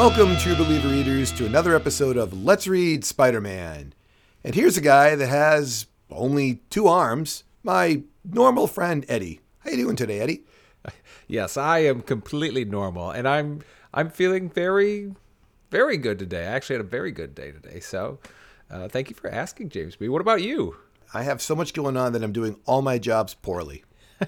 Welcome, true believer readers, to another episode of Let's Read Spider Man. And here's a guy that has only two arms, my normal friend Eddie. How you doing today, Eddie? Yes, I am completely normal, and I'm I'm feeling very, very good today. I actually had a very good day today. So, uh, thank you for asking, James B. What about you? I have so much going on that I'm doing all my jobs poorly.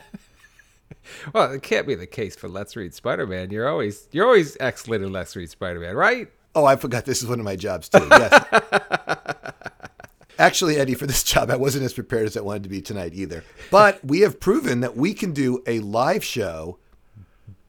Well, it can't be the case for Let's Read Spider-Man. You're always you're always excellent in Let's Read Spider-Man, right? Oh, I forgot this is one of my jobs too. Yes. Actually, Eddie, for this job, I wasn't as prepared as I wanted to be tonight either. But we have proven that we can do a live show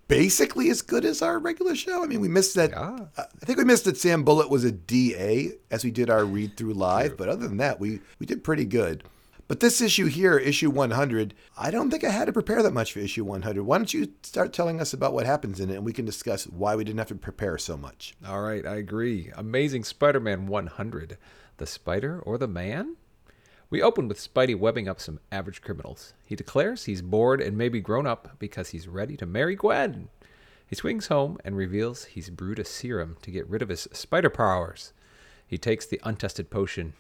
basically as good as our regular show. I mean, we missed that. Yeah. Uh, I think we missed that Sam Bullit was a DA as we did our read through live. But other than that, we, we did pretty good. But this issue here, issue 100, I don't think I had to prepare that much for issue 100. Why don't you start telling us about what happens in it and we can discuss why we didn't have to prepare so much? All right, I agree. Amazing Spider-Man 100. The spider or the man? We open with Spidey webbing up some average criminals. He declares he's bored and maybe grown up because he's ready to marry Gwen. He swings home and reveals he's brewed a serum to get rid of his spider powers. He takes the untested potion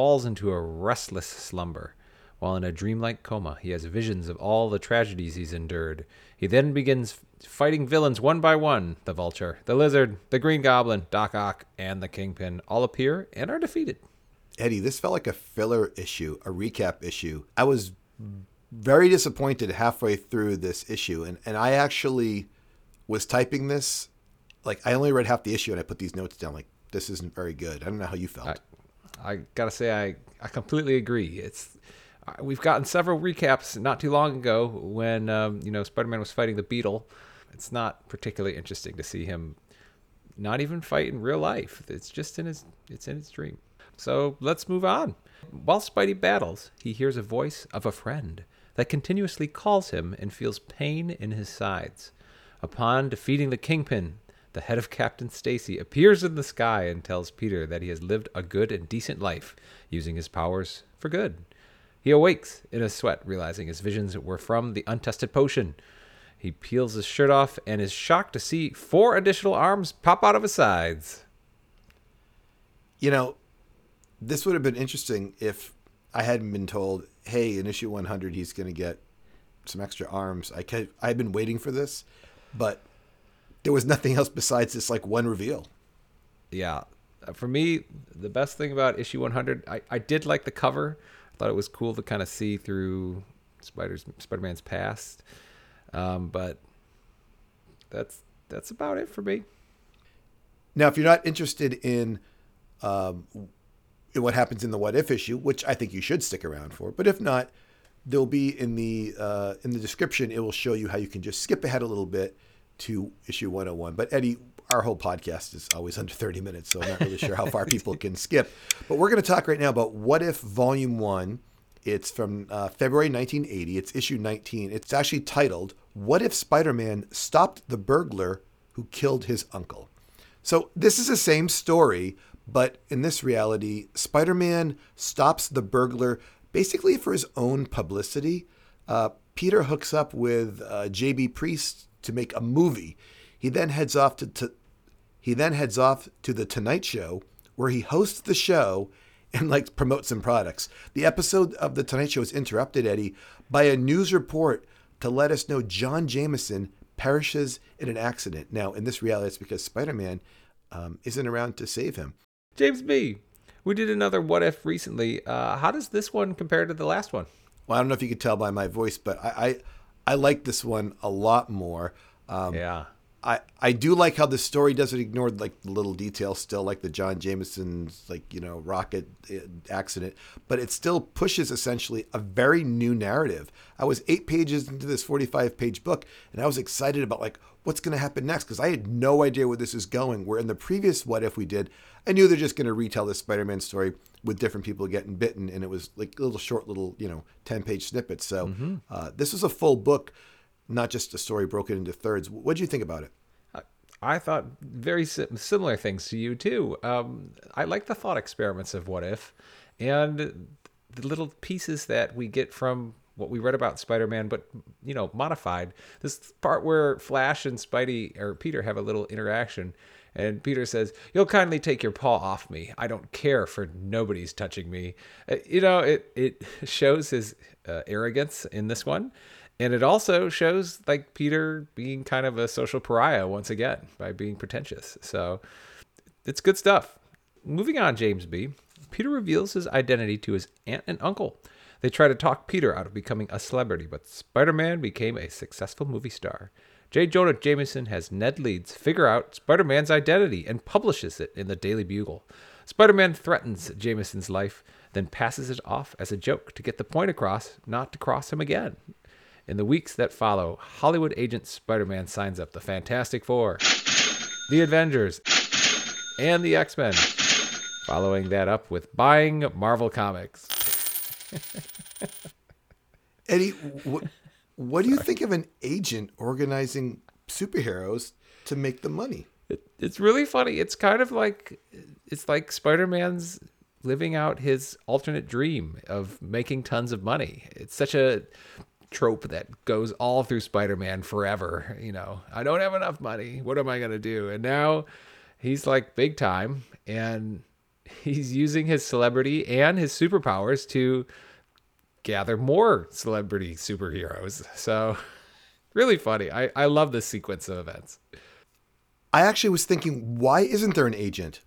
falls into a restless slumber. While in a dreamlike coma, he has visions of all the tragedies he's endured. He then begins fighting villains one by one. The Vulture, the Lizard, the Green Goblin, Doc Ock, and the Kingpin all appear and are defeated. Eddie, this felt like a filler issue, a recap issue. I was very disappointed halfway through this issue, and, and I actually was typing this. Like, I only read half the issue and I put these notes down, like, this isn't very good. I don't know how you felt. I, gotta say, I, I completely agree. It's uh, we've gotten several recaps not too long ago when um, you know Spider-Man was fighting the Beetle. It's not particularly interesting to see him not even fight in real life. It's just in his it's in his dream. So let's move on. While Spidey battles, he hears a voice of a friend that continuously calls him and feels pain in his sides. Upon defeating the Kingpin, the head of Captain Stacy appears in the sky and tells Peter that he has lived a good and decent life, using his powers for good. He awakes in a sweat, realizing his visions were from the untested potion. He peels his shirt off and is shocked to see four additional arms pop out of his sides. You know, this would have been interesting if I hadn't been told, hey, in issue 100, he's going to get some extra arms. I could, I had been waiting for this, but there was nothing else besides this like one reveal. Yeah. Uh, For me, the best thing about issue 100, I, I did like the cover. I thought it was cool to kind of see through Spider's Spider-Man's past. Um, but that's that's about it for me. Now, if you're not interested in, um, in what happens in the what if issue, which I think you should stick around for, but if not, there'll be in the uh, in the description. It will show you how you can just skip ahead a little bit to issue 101. But Eddie, our whole podcast is always under 30 minutes, so I'm not really sure how far people can skip. But we're going to talk right now about What If Volume One. It's from uh, February 1980. It's issue 19. It's actually titled "What If Spider-Man Stopped the Burglar Who Killed His Uncle." So this is the same story, but in this reality, Spider Man stops the burglar basically for his own publicity. Uh, Peter hooks up with uh, JB Priest to make a movie. He then heads off to, to he then heads off to the Tonight Show, where he hosts the show and like promotes some products. The episode of the Tonight Show is interrupted, Eddie, by a news report to let us know John Jameson perishes in an accident. Now, in this reality, it's because Spider Man um, isn't around to save him. James B. We did another what if recently. Uh, how does this one compare to the last one? Well, I don't know if you could tell by my voice, but I I, I like this one a lot more. Um, Yeah. I, I do like how the story doesn't ignore like the little details still like the John Jameson's like you know rocket uh, accident but it still pushes essentially a very new narrative. I was 8 pages into this 45 page book and I was excited about like what's going to happen next because I had no idea where this is going where in the previous what if we did I knew they're just going to retell this Spider-Man story with different people getting bitten and it was like little short little you know 10 page snippets so uh, this was a full book not just a story broken into thirds. What do you think about it? I thought very si- similar things to you too. Um, I like the thought experiments of what if, and the little pieces that we get from what we read about Spider-Man, but you know, modified. This part where Flash and Spidey or Peter have a little interaction, and Peter says, "You'll kindly take your paw off me. I don't care for nobody's touching me." Uh, you know, it it shows his uh, arrogance in this one, and it also shows like Peter being kind of a social pariah once again by being pretentious. So it's good stuff. Moving on, James B. Peter reveals his identity to his aunt and uncle. They try to talk Peter out of becoming a celebrity, but Spider Man became a successful movie star. J. Jonah Jameson has Ned Leeds figure out Spider Man's identity and publishes it in the Daily Bugle. Spider Man threatens Jameson's life, then passes it off as a joke to get the point across not to cross him again. In the weeks that follow, Hollywood agent Spider Man signs up the Fantastic Four, the Avengers, and the X Men, following that up with buying Marvel Comics. Eddie, what, what do you think of an agent organizing superheroes to make the money? It, it's really funny. It's kind of like it's like Spider-Man's living out his alternate dream of making tons of money. It's such a trope that goes all through Spider-Man forever, you know. I don't have enough money. What am I going to do? And now he's like big time and he's using his celebrity and his superpowers to gather more celebrity superheroes. So, really funny. I, I love this sequence of events. I actually was thinking, why isn't there an agent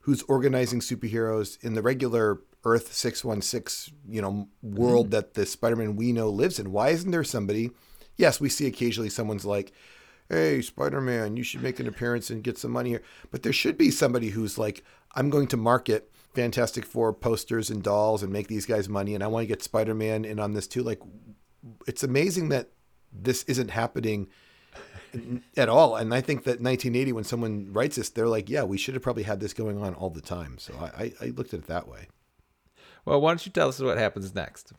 who's organizing superheroes in the regular Earth 616, you know, world mm. that the Spider-Man we know lives in? Why isn't there somebody? Yes, we see occasionally someone's like, "Hey, Spider-Man, you should make an appearance and get some money here." But there should be somebody who's like, "I'm going to market Fantastic Four posters and dolls and make these guys money, and I want to get Spider Man in on this too. Like, it's amazing that this isn't happening at all. And I think that 1980, when someone writes this, they're like, yeah, we should have probably had this going on all the time. So I, I looked at it that way. Well, why don't you tell us what happens next?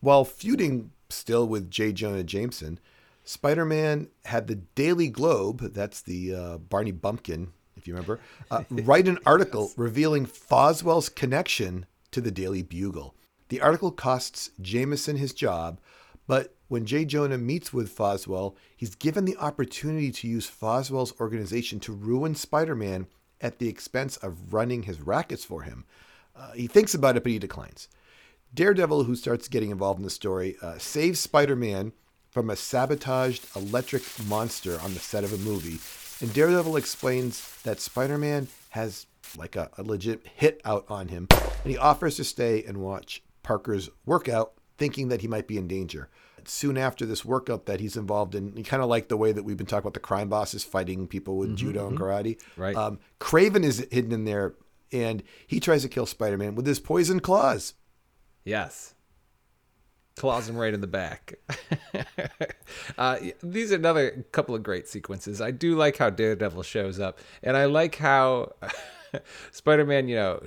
While feuding still with J. Jonah Jameson, Spider Man had the Daily Globe, that's the uh, Barney Bushkin if you remember, uh, write an article yes. revealing Foswell's connection to the Daily Bugle. The article costs Jameson his job, but when Jay Jonah meets with Foswell, he's given the opportunity to use Foswell's organization to ruin Spider Man at the expense of running his rackets for him. Uh, he thinks about it, but he declines. Daredevil, who starts getting involved in the story, uh, saves Spider Man from a sabotaged electric monster on the set of a movie and Daredevil explains that Spider Man has like a, a, legit hit out on him, and he offers to stay and watch Parker's workout, thinking that he might be in danger. Soon after this workout that he's involved in, he kind of like the way that we've been talking about the crime bosses fighting people with mm-hmm, judo and mm-hmm. karate. Right. Um, Kraven is hidden in there, and he tries to kill Spider Man with his poison claws. Yes claws him right in the back. uh, these are another couple of great sequences. I do like how Daredevil shows up, and I like how Spider-Man, you know,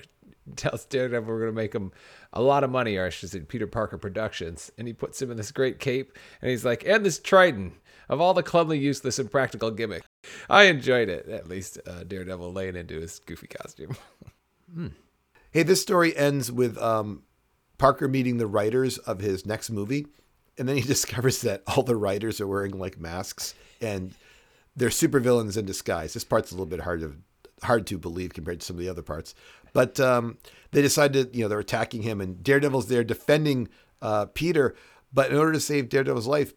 tells Daredevil we're going to make him a lot of money, or I should say, Peter Parker Productions, and he puts him in this great cape, and he's like, and this trident of all the clumsy, useless, and practical gimmick. I enjoyed it, at least uh, Daredevil laying into his goofy costume. hmm. Hey, this story ends with um, Parker meeting the writers of his next movie, and then he discovers that all the writers are wearing like masks and they're supervillains in disguise. This part's a little bit hard to hard to believe compared to some of the other parts, but um, they decided you know they're attacking him, and Daredevil's there defending uh, Peter. But in order to save Daredevil's life,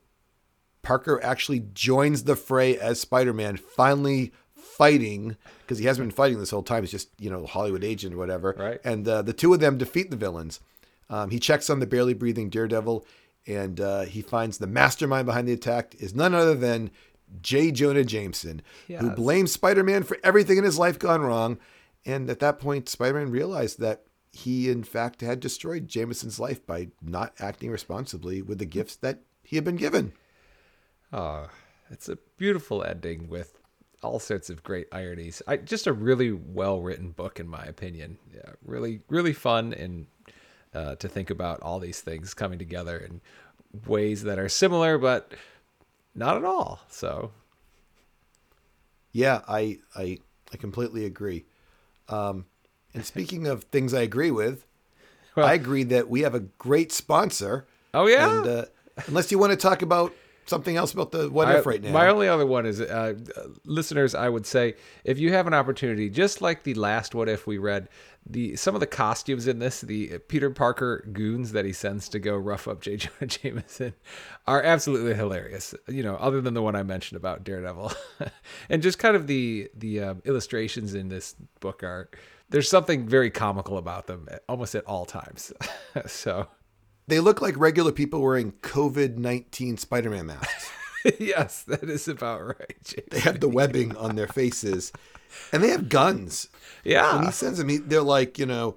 Parker actually joins the fray as Spider-Man, finally fighting because he hasn't been fighting this whole time. He's just you know Hollywood agent or whatever. Right. And uh, the two of them defeat the villains. Um, he checks on the barely breathing Daredevil, and uh, he finds the mastermind behind the attack is none other than J. Jonah Jameson, yes. who blames Spider Man for everything in his life gone wrong. And at that point, Spider Man realized that he, in fact, had destroyed Jameson's life by not acting responsibly with the gifts that he had been given. Oh, it's a beautiful ending with all sorts of great ironies. I, just a really well written book, in my opinion. Yeah, really, really fun and uh, to think about all these things coming together in ways that are similar, but not at all. So, yeah, I I I completely agree. Um, and speaking of things I agree with, well, I agree that we have a great sponsor. Oh yeah, and uh, Unless you want to talk about something else about the what I- if right now. My only other one is, uh, listeners, I would say, if you have an opportunity, just like the last what if we read, the some of the costumes in this, the Peter Parker goons that he sends to go rough up J. Jonah Jameson, are absolutely hilarious. You know, other than the one I mentioned about Daredevil, and just kind of the the um, illustrations in this book are. There's something very comical about them, almost at all times. so, they look like regular people wearing COVID nineteen Spider Man masks. yes, that is about right. They have the webbing on their faces, and they have guns. Yeah, When he sends them, he, they're like, you know,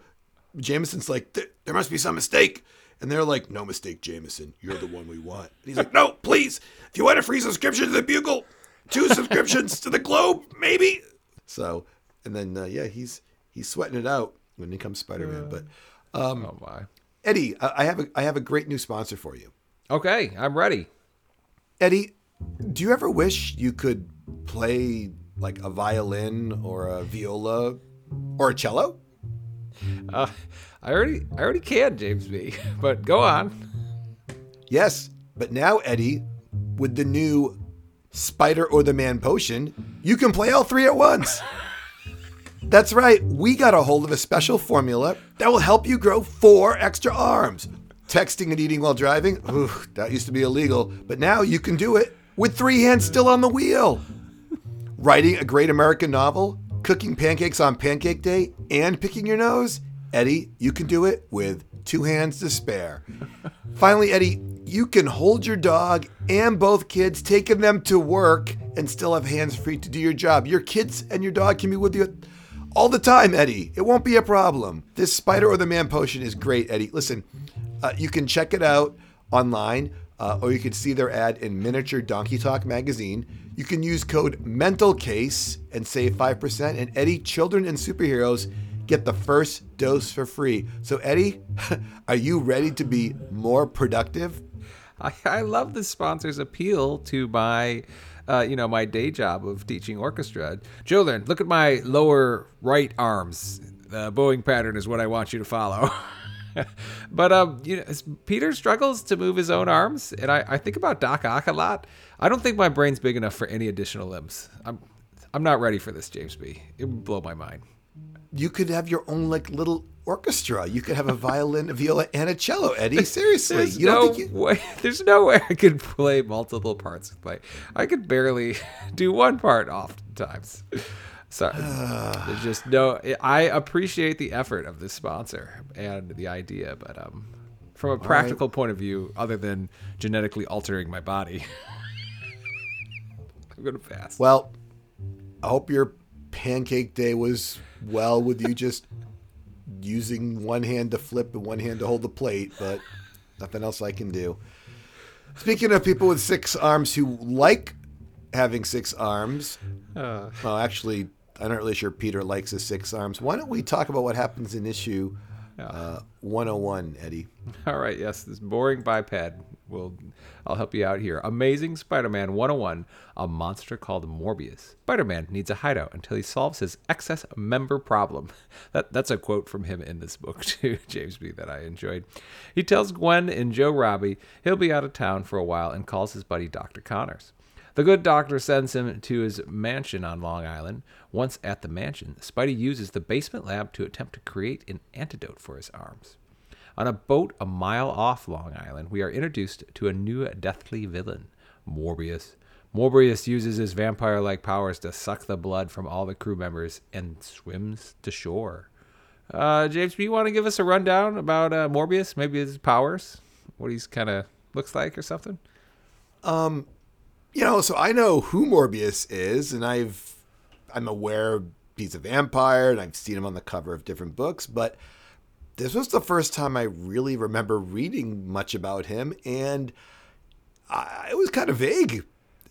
Jameson's like, "There- there must be some mistake. And they're like, no mistake, Jameson. You're the one we want. And he's like, no, please. If you want a free subscription to the Bugle, two subscriptions to the Globe, maybe. So, and then, uh, yeah, he's he's sweating it out when he comes Spider Man. But um, oh my. Eddie, I I have a I have a great new sponsor for you. Okay, I'm ready. Eddie, do you ever wish you could play like a violin or a viola or a cello? Uh, I already, I already can, James B. But go on. Yes, but now, Eddie, with the new Spider or the Man potion, you can play all three at once. That's right, we got a hold of a special formula that will help you grow four extra arms. Texting and eating while driving, ooh, that used to be illegal, but now you can do it with three hands still on the wheel. Writing a great American novel, cooking pancakes on pancake day, and picking your nose? Eddie, you can do it with two hands to spare. Finally, Eddie, you can hold your dog and both kids, taking them to work, and still have hands free to do your job. Your kids and your dog can be with you all the time, Eddie. It won't be a problem. This Spider or the Man potion is great, Eddie. Listen, uh, you can check it out online, uh, or you can see their ad in Miniature Donkey Talk magazine. You can use code MENTALCASE and save 5%. And Eddie, children and superheroes get the first dose for free. So, Eddie, are you ready to be more productive? I, I love the sponsor's appeal to my, uh, you know, my day job of teaching orchestra. Children, look at my lower right arms. The bowing pattern is what I want you to follow. but um, you know, Peter struggles to move his own arms, and I, I think about Doc Ock a lot. I don't think my brain's big enough for any additional limbs. I'm, I'm not ready for this, James B. It would blow my mind. You could have your own like little orchestra. You could have a violin, a viola, and a cello, Eddie. Seriously, There's you no don't think you? way. There's no way I could play multiple parts with my. I could barely do one part oftentimes. So there's just no. I appreciate the effort of this sponsor and the idea, but um, from a practical point of view, other than genetically altering my body, I'm gonna pass. Well, I hope your pancake day was well with you just using one hand to flip and one hand to hold the plate, but nothing else I can do. Speaking of people with six arms who like having six arms, Uh, well, actually, I'm not really sure Peter likes his six arms. Why don't we talk about what happens in issue uh, 101, Eddie? All right, yes, this boring biped will I'll help you out here. Amazing Spider-Man 101, a monster called Morbius. Spider-Man needs a hideout until he solves his excess member problem. That that's a quote from him in this book too, James B that I enjoyed. He tells Gwen and Joe Robbie he'll be out of town for a while and calls his buddy Dr. Connors. The good doctor sends him to his mansion on Long Island. Once at the mansion, Spidey uses the basement lab to attempt to create an antidote for his arms. On a boat a mile off Long Island, we are introduced to a new deathly villain, Morbius. Morbius uses his vampire like powers to suck the blood from all the crew members and swims to shore. Uh, James, do you want to give us a rundown about uh, Morbius? Maybe his powers? What he's kind of looks like or something? You know, so I know who Morbius is, and I've I'm aware he's a vampire, and I've seen him on the cover of different books, but this was the first time I really remember reading much about him, and I, it was kind of vague.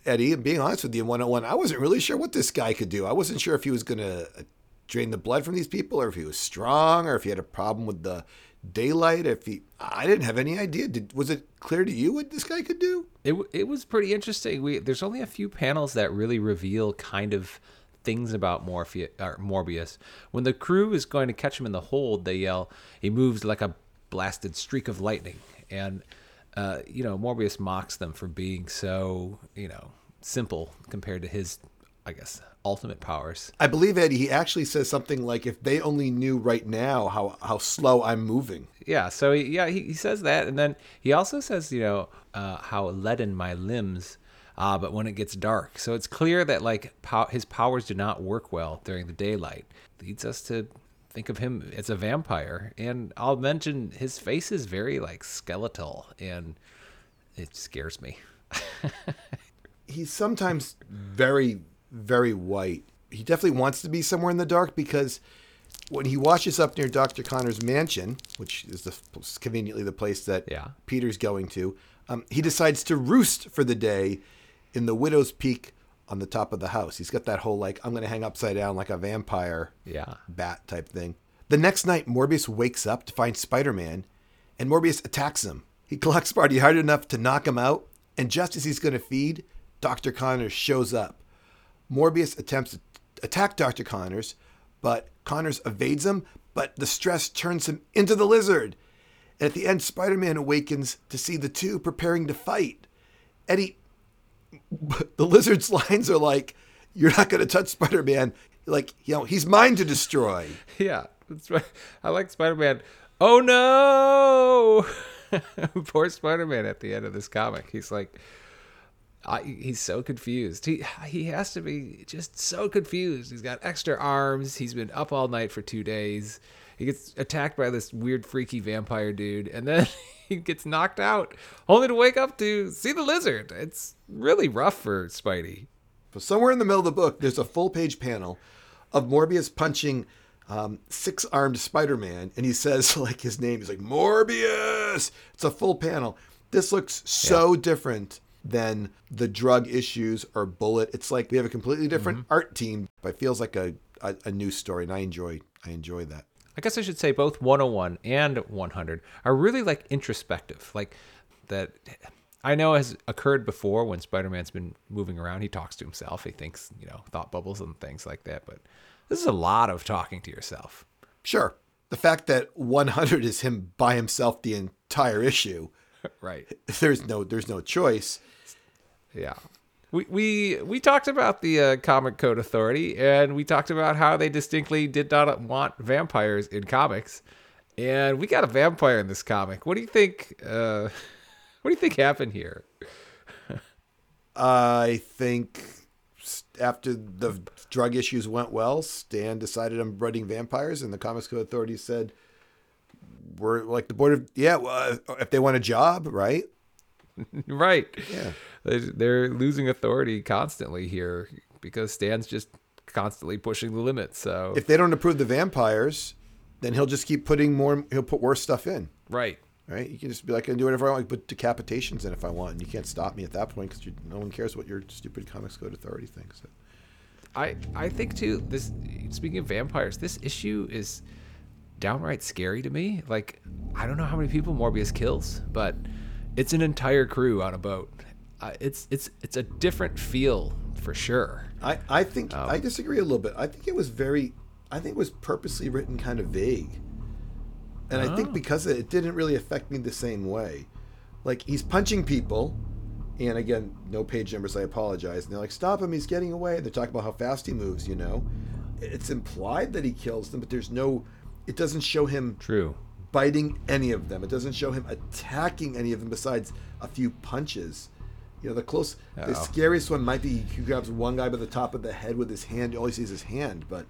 Eddie, and being honest with you, in 101, I wasn't really sure what this guy could do. I wasn't sure if he was going to uh, drain the blood from these people, or if he was strong, or if he had a problem with the daylight. If he, I didn't have any idea. Did was it clear to you what this guy could do? It it was pretty interesting. We there's only a few panels that really reveal kind of things about Morpheus, or Morbius. When the crew is going to catch him in the hold, they yell, "He moves like a blasted streak of lightning," and uh, you know, Morbius mocks them for being so, you know, simple compared to his, I guess, ultimate powers. I believe Eddie. He actually says something like, "If they only knew right now how how slow I'm moving." Yeah. So he, yeah, he, he says that, and then he also says, you know, uh, how leaden my limbs. Uh, but when it gets dark, so it's clear that like pow- his powers do not work well during the daylight. Leads us to think of him as a vampire. And I'll mention his face is very like skeletal, and it scares me. He's sometimes very very white. He definitely wants to be somewhere in the dark because when he washes up near Dr. Connor's mansion, which is the, conveniently the place that Yeah. Peter's going to, um, he decides to roost for the day in the widow's peak on the top of the house. He's got that whole like I'm going to hang upside down like a vampire Yeah. bat type thing. The next night, Morbius wakes up to find Spider-Man, and Morbius attacks him. He clocks Spidey hard enough to knock him out, and just as he's going to feed, Dr. Connors shows up. Morbius attempts to attack Dr. Connors, but Connors evades him, but the stress turns him into the lizard. And at the end, Spider Man awakens to see the two preparing to fight. Eddie, the lizard's lines are like, You're not going to touch Spider Man. Like, you know, he's mine to destroy. Yeah, that's right. I like Spider Man. Oh no! Poor Spider Man at the end of this comic. He's like, I, he's so confused. He he has to be just so confused. He's got extra arms. He's been up all night for two days. He gets attacked by this weird, freaky vampire dude, and then he gets knocked out, only to wake up to see the lizard. It's really rough for Spidey. So somewhere in the middle of the book, there's a full page panel of Morbius punching um, six armed Spider Man, and he says like his name. He's like Morbius. It's a full panel. This looks so different than the drug issues or Bullit. It's like we have a completely different mm-hmm. art team, but it feels like a, a a new story, and I enjoy I enjoy that. I guess I should say both 101 and 100 are really like introspective. Like that I know has occurred before when Spider-Man's been moving around. He talks to himself. He thinks, you know, thought bubbles and things like that. But this is a lot of talking to yourself. Sure, the fact that 100 is him by himself the entire issue. right. There's no there's no choice. Yeah. We, we we talked about the uh, Comic Code Authority, and we talked about how they distinctly did not want vampires in comics, and we got a vampire in this comic. What do you think? Uh, what do you think happened here? I think after the drug issues went well, Stan decided I'm writing vampires, and the Comics Code Authority said, "We're like the board of yeah, well, uh, if they want a job, right? right. Yeah. They're, losing authority constantly here because Stan's just constantly pushing the limits. So If they don't approve the vampires, then he'll just keep putting more. He'll put worse stuff in, right. right? You can just be like, I can do whatever I want. Put decapitations in if I want, and you can't stop me at that point because no one cares what your stupid Comics Code Authority thinks." I I think too. This speaking of vampires, this issue is downright scary to me. Like I don't know how many people Morbius kills, but it's an entire crew on a boat. Uh, it's it's it's a different feel for sure. I, I think I disagree a little bit. I think it was very, I think it was purposely written kind of vague, and I think because it, it didn't really affect me the same way. Like he's punching people, and again, no page numbers. I apologize. And they're like, "Stop him! He's getting away." They're talking about how fast he moves. You know, it's implied that he kills them, but there's no. It doesn't show him True. Biting any of them. It doesn't show him attacking any of them besides a few punches. You know, the close, the Uh-oh. scariest one might be he grabs one guy by the top of the head with his hand. All he sees is his hand, but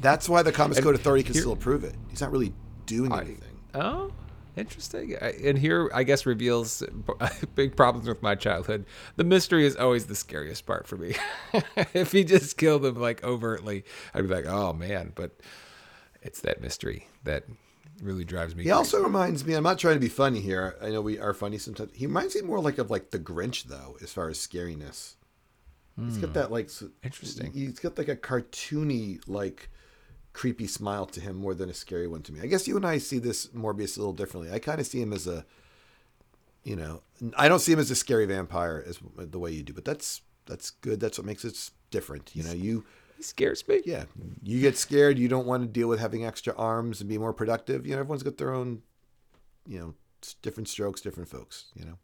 that's why the Comics Code Authority can here- still approve it. He's not really doing I- anything. Oh, interesting. I- And here, I guess, reveals big problems with my childhood. The mystery is always the scariest part for me. if he just killed them like overtly, I'd be like, oh man. But it's that mystery that really drives me. He also reminds me. I'm not trying to be funny here. I know we are funny sometimes. He reminds me more like of like the Grinch, though, as far as scariness. He's got hmm. that like Interesting. He's got like a cartoony like creepy smile to him more than a scary one to me. I guess you and I see this Morbius a little differently. I kind of see him as a, you know, I don't see him as a scary vampire as the way you do, but that's that's good. That's what makes it different. You know, you He scares me. yeah, you get scared. You don't want to deal with having extra arms and be more productive. You know, everyone's got their own, you know, different strokes, different folks. You know.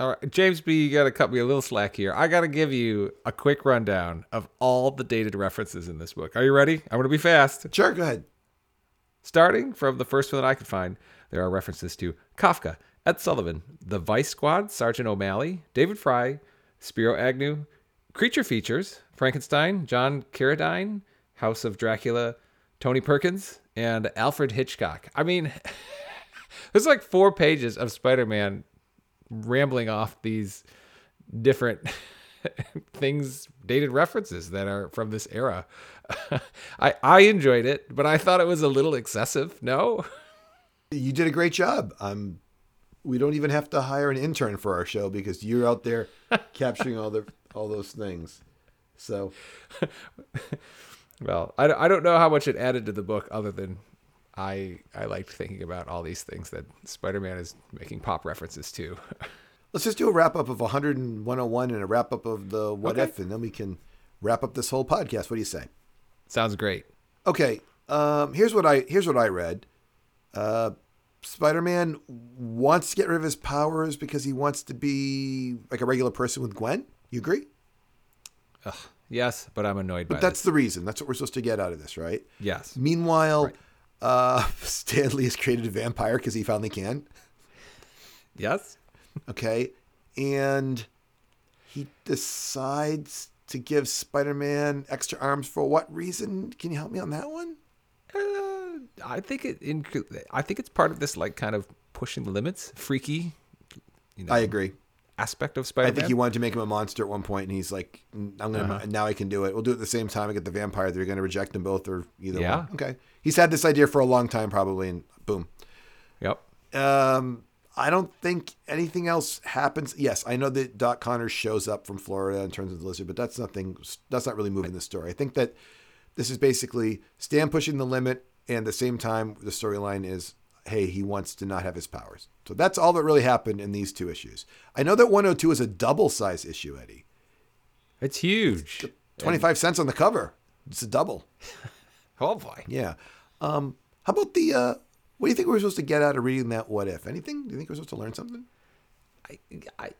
All right, James B, you got to cut me a little slack here. I got to give you a quick rundown of all the dated references in this book. Are you ready? I'm going to be fast. Sure, go ahead. Starting from the first one that I could find, there are references to Kafka, Ed Sullivan, The Vice Squad, Sergeant O'Malley, David Frye, Spiro Agnew, Creature Features, Frankenstein, John Carradine, House of Dracula, Tony Perkins, and Alfred Hitchcock. I mean, there's like four pages of Spider Man rambling off these different things, dated references that are from this era. I I enjoyed it, but I thought it was a little excessive. No, You did a great job. Um, we don't even have to hire an intern for our show because you're out there capturing all the all those things. So well, I, I don't know how much it added to the book other than I I liked thinking about all these things that Spider-Man is making pop references to. let's just do a wrap up of 100 and 101 and a wrap up of the what Okay. if, and then we can wrap up this whole podcast. What do you say? Sounds great. Okay, um, here's what I here's what I read. Uh, Spider-Man wants to get rid of his powers because he wants to be like a regular person with Gwen. You agree? Ugh, yes, but I'm annoyed by But that's this. the reason. That's what we're supposed to get out of this, right? Yes. Meanwhile, Right. uh, Stan Lee has created a vampire because he finally can. Yes. Okay, and he decides to give Spider-Man extra arms for what reason? Can you help me on that one? Uh, I think it. In, I think it's part of this like kind of pushing the limits, freaky. You know, I agree. Aspect of I Spider-Man. think he wanted to make him a monster at one point, and he's like, "Mm, "I'm gonna Uh-huh. now I can do it. We'll do it at the same time. I get the vampire. They're gonna reject them both, or either Yeah. one." Okay. He's had this idea for a long time, probably, and boom. Yep. Um, I don't think anything else happens. Yes, I know that Doc Connors shows up from Florida and turns into the lizard, but that's nothing. That's not really moving the story. I think that this is basically Stan pushing the limit, and at the same time, the storyline is, hey, he wants to not have his powers. So that's all that really happened in these two issues. I know that 102 is a double size issue, Eddie. It's huge. 25 cents on the cover. It's a double. Oh boy. Yeah. Um, how about the? Uh, what do you think we're supposed to get out of reading that? What if anything? Do you think we're supposed to learn something? I, I,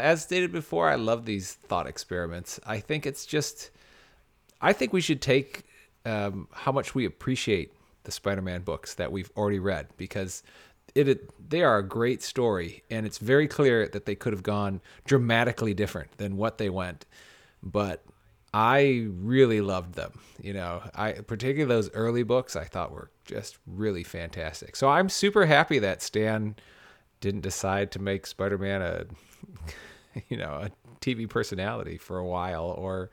as stated before, I love these thought experiments. I think it's just, I think we should take um, how much we appreciate the Spider-Man books that we've already read because it, it they are a great story, and it's very clear that they could have gone dramatically different than what they went, but. I really loved them. You know, I particularly those early books I thought were just really fantastic. So I'm super happy that Stan didn't decide to make Spider-Man a you know, a TV personality for a while or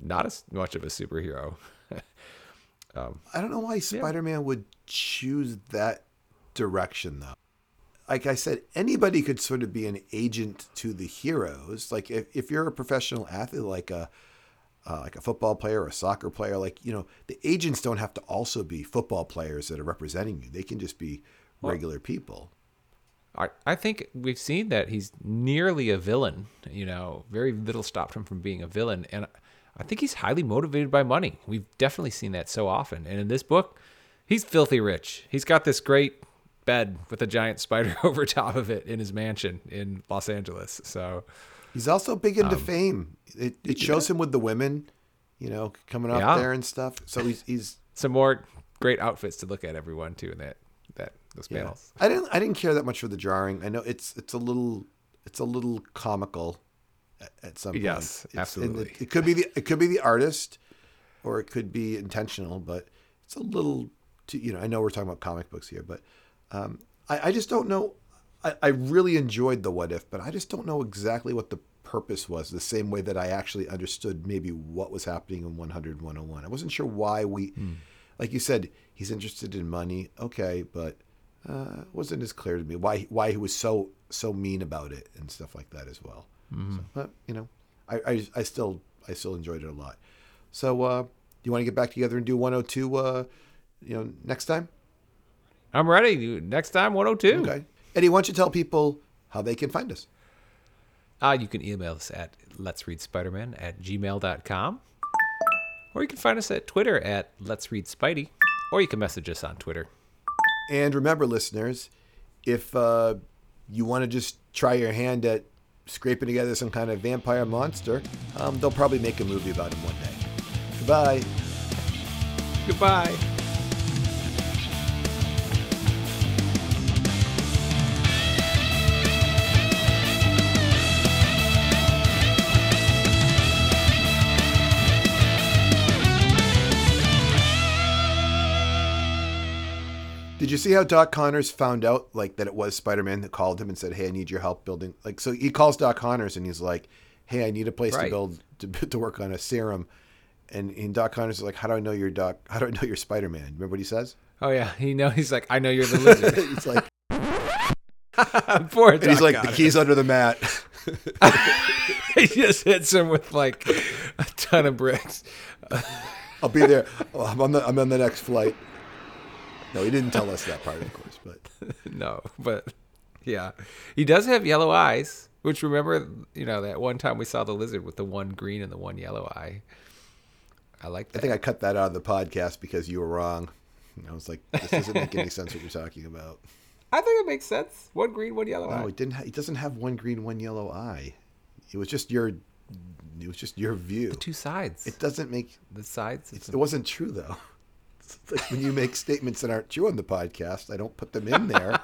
not as much of a superhero. I don't know why Spider-Man would choose that direction though. Like I said, anybody could sort of be an agent to the heroes. Like if, if you're a professional athlete, like a uh, like a football player or a soccer player, like you know, the agents don't have to also be football players that are representing you. They can just be regular people. I, I think we've seen that he's nearly a villain. You know, very little stopped him from being a villain, and I think he's highly motivated by money. We've definitely seen that so often, and in this book, he's filthy rich. He's got this great bed with a giant spider over top of it in his mansion in Los Angeles. So, He's also big into Um, fame. It, it shows him with the women, you know, coming up Yeah. there and stuff. So he's he's some more great outfits to look at everyone too in that that those Yeah. panels. I didn't. I didn't care that much for the jarring. I know it's it's a little it's a little comical at, some point. Yes, It's- absolutely. It, it could be the it could be the artist, or it could be intentional. But it's a little. Too, you know, I know we're talking about comic books here, but um, I, I just don't know. I, I really enjoyed the what if, but I just don't know exactly what the purpose was. The same way that I actually understood maybe what was happening in 100 101. I wasn't sure why we, like you said, he's interested in money. Okay, but uh, it wasn't as clear to me why why he was so so mean about it and stuff like that as well. So, but you know, I, I I still I still enjoyed it a lot. So uh, you want to get back together and do 102? Uh, you know, next time. I'm ready. Next time, 102. Okay, Eddie, why don't you tell people how they can find us? Uh, you can email us at let's read spiderman at gmail.com. Or you can find us at Twitter at let's read spidey. Or you can message us on Twitter. And remember, listeners, if uh, you want to just try your hand at scraping together some kind of vampire monster, um, they'll probably make a movie about him one day. Goodbye. Goodbye. Did you see how Doc Connors found out like that it was Spider-Man that called him and said, "Hey, I need your help building." Like, so he calls Doc Connors and he's like, "Hey, I need a place to build to, to work on a serum." And, and Doc Connors is like, "How do I know you're Doc? How do I know you're Spider-Man?" Remember what he says? Oh yeah, he know he's like, I know you're the lizard. He's like, Poor and he's Doc like, "The keys under the mat." he just hits him with like a ton of bricks. I'll be there. I'm on the I'm on the next flight. No, he didn't tell us that part, of course, but no, but yeah, he does have yellow eyes. Which remember, you know, that one time we saw the lizard with the one green and the one yellow eye. I like I think I cut that out of the podcast because you were wrong. And I was like, "This doesn't make any sense what you're talking about." I think it makes sense. One green, one yellow No, eye. it didn't. Ha- it doesn't have one green, one yellow eye. It was just your. It was just your view. The Two sides. It doesn't make. the sides. It wasn't true though. Like when you make statements that aren't true on the podcast, I don't put them in there.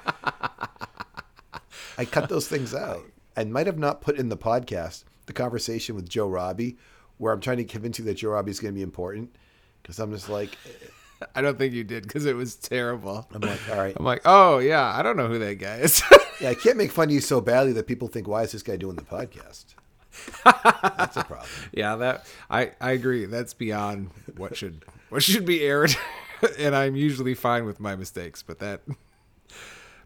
I cut those things out. I might have not put in the podcast the conversation with Joe Robbie, where I'm trying to convince you that Joe Robbie is going to be important, because I'm just like, I don't think you did because it was terrible. I'm like, all right, I'm like, oh yeah, I don't know who that guy is. yeah, I can't make fun of you so badly that people think, why is this guy doing the podcast? That's a problem. yeah, that I I agree. That's beyond what should what should be aired, and I'm usually fine with my mistakes. But that,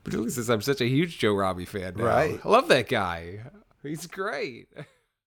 particularly since I'm such a huge Joe Robbie fan, now. Right. I love that guy. He's great.